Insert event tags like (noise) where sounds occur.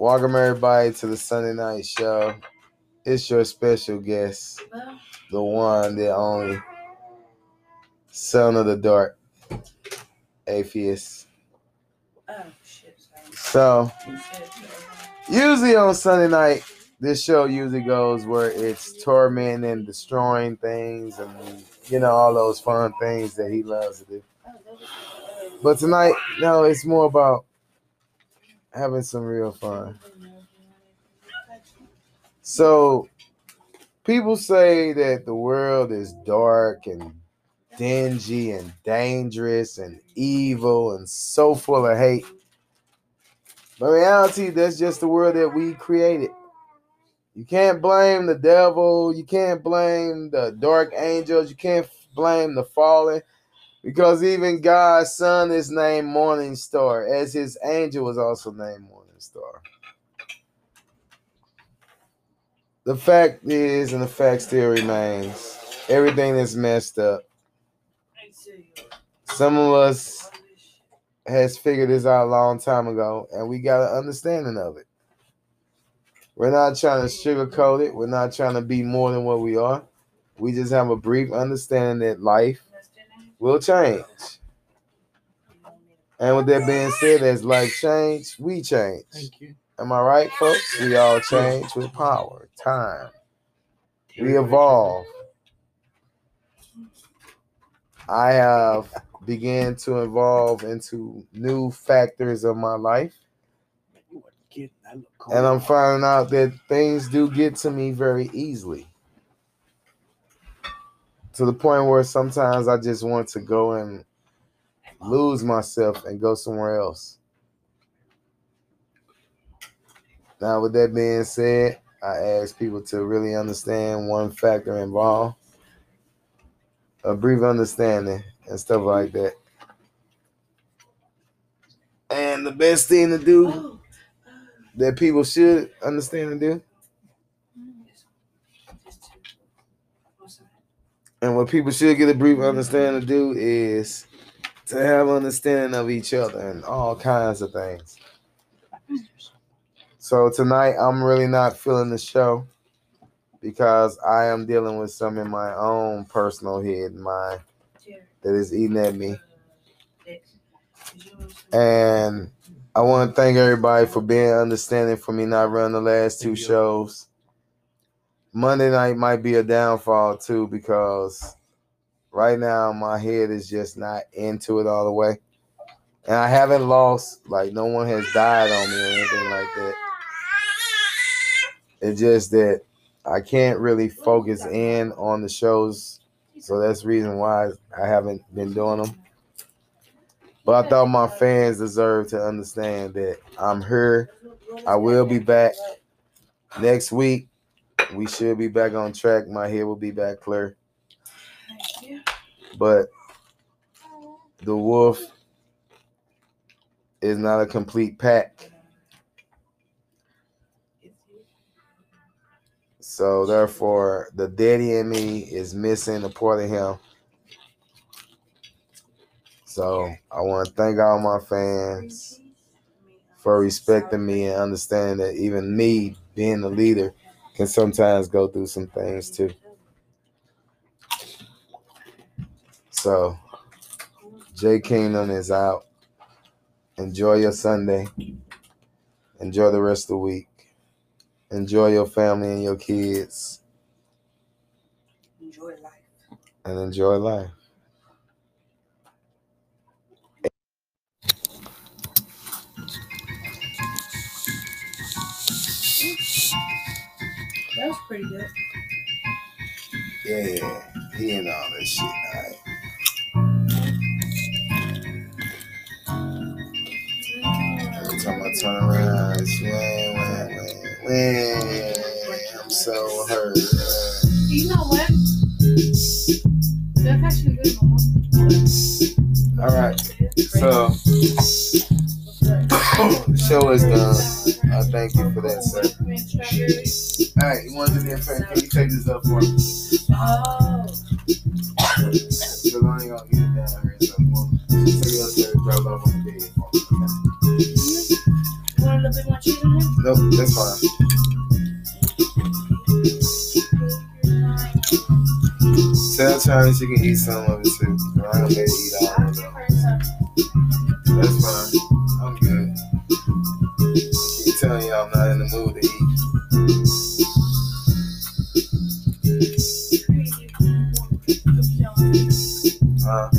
Welcome everybody to the Sunday night show. It's your special guest, the one, the only son of the dark, Apheus. Oh shit! So usually on Sunday night, this show usually goes where it's tormenting and destroying things and you know all those fun things that he loves to do. But tonight, no, it's more about having some real fun. So people say that the world is dark and dingy and dangerous and evil and so full of hate. But reality, that's just the world that we created. You can't blame the devil. You can't blame the dark angels. You can't blame the fallen. Because even God's son is named Morning Star, as his angel was also named Morning Star. The fact is, and the fact still remains, everything is messed up. Some of us has figured this out a long time ago, and we got an understanding of it. We're not trying to sugarcoat it. We're not trying to be more than what we are. We just have a brief understanding that life will change. And with that being said, as life change, we change. Thank you. Am I right, folks? We all change with power, time. We evolve. I have began to evolve into new factors of my life. You wasn't kidding. I look cold. And I'm finding out that things do get to me very easily. To the point where sometimes I just want to go and lose myself and go somewhere else. Now, with that being said, I ask people to really understand one factor involved, a brief understanding, and stuff like that. And the best thing to do (gasps) that people should understand and do, and what people should get a brief understanding to do is to have understanding of each other and all kinds of things. So tonight I'm really not feeling the show because I am dealing with some in my own personal head mind that is eating at me. And I want to thank everybody for being understanding for me not running the last two shows. Monday night might be a downfall too because right now my head is just not into it all the way. And I haven't lost, like, no one has died on me or anything like that. It's just that I can't really focus in on the shows. So that's the reason why I haven't been doing them. But I thought my fans deserve to understand that I'm here I will be back. next week. We should be back on track. My head will be back clear. But the wolf is not a complete pack. So therefore, the daddy in me is missing a part of him. So I want to thank all my fans for respecting me and understanding that even me being the leader can sometimes go through some things too. So J Kingdom is out. Enjoy your Sunday. Enjoy the rest of the week. Enjoy your family and your kids Enjoy life. and enjoy life. That was pretty good. Yeah, he and all that shit. All right. Every time I turn around, it's wah, wah, wah, wah. I'm so hurt. You know what? That's actually good, All right. So the (coughs) show is done. All right, you want to do a favor? Can you take this up for me? Oh. Because I ain't gonna get it down here. So you want to take it upstairs, drop it off on the bed. me, okay? Little bit more cheese on it? Nope, that's fine. Tell Charlie she can eat some of it too. I'm gonna let her eat all of it. That's fine. I'm good. Keep telling y'all I'm not in the mood to Oh,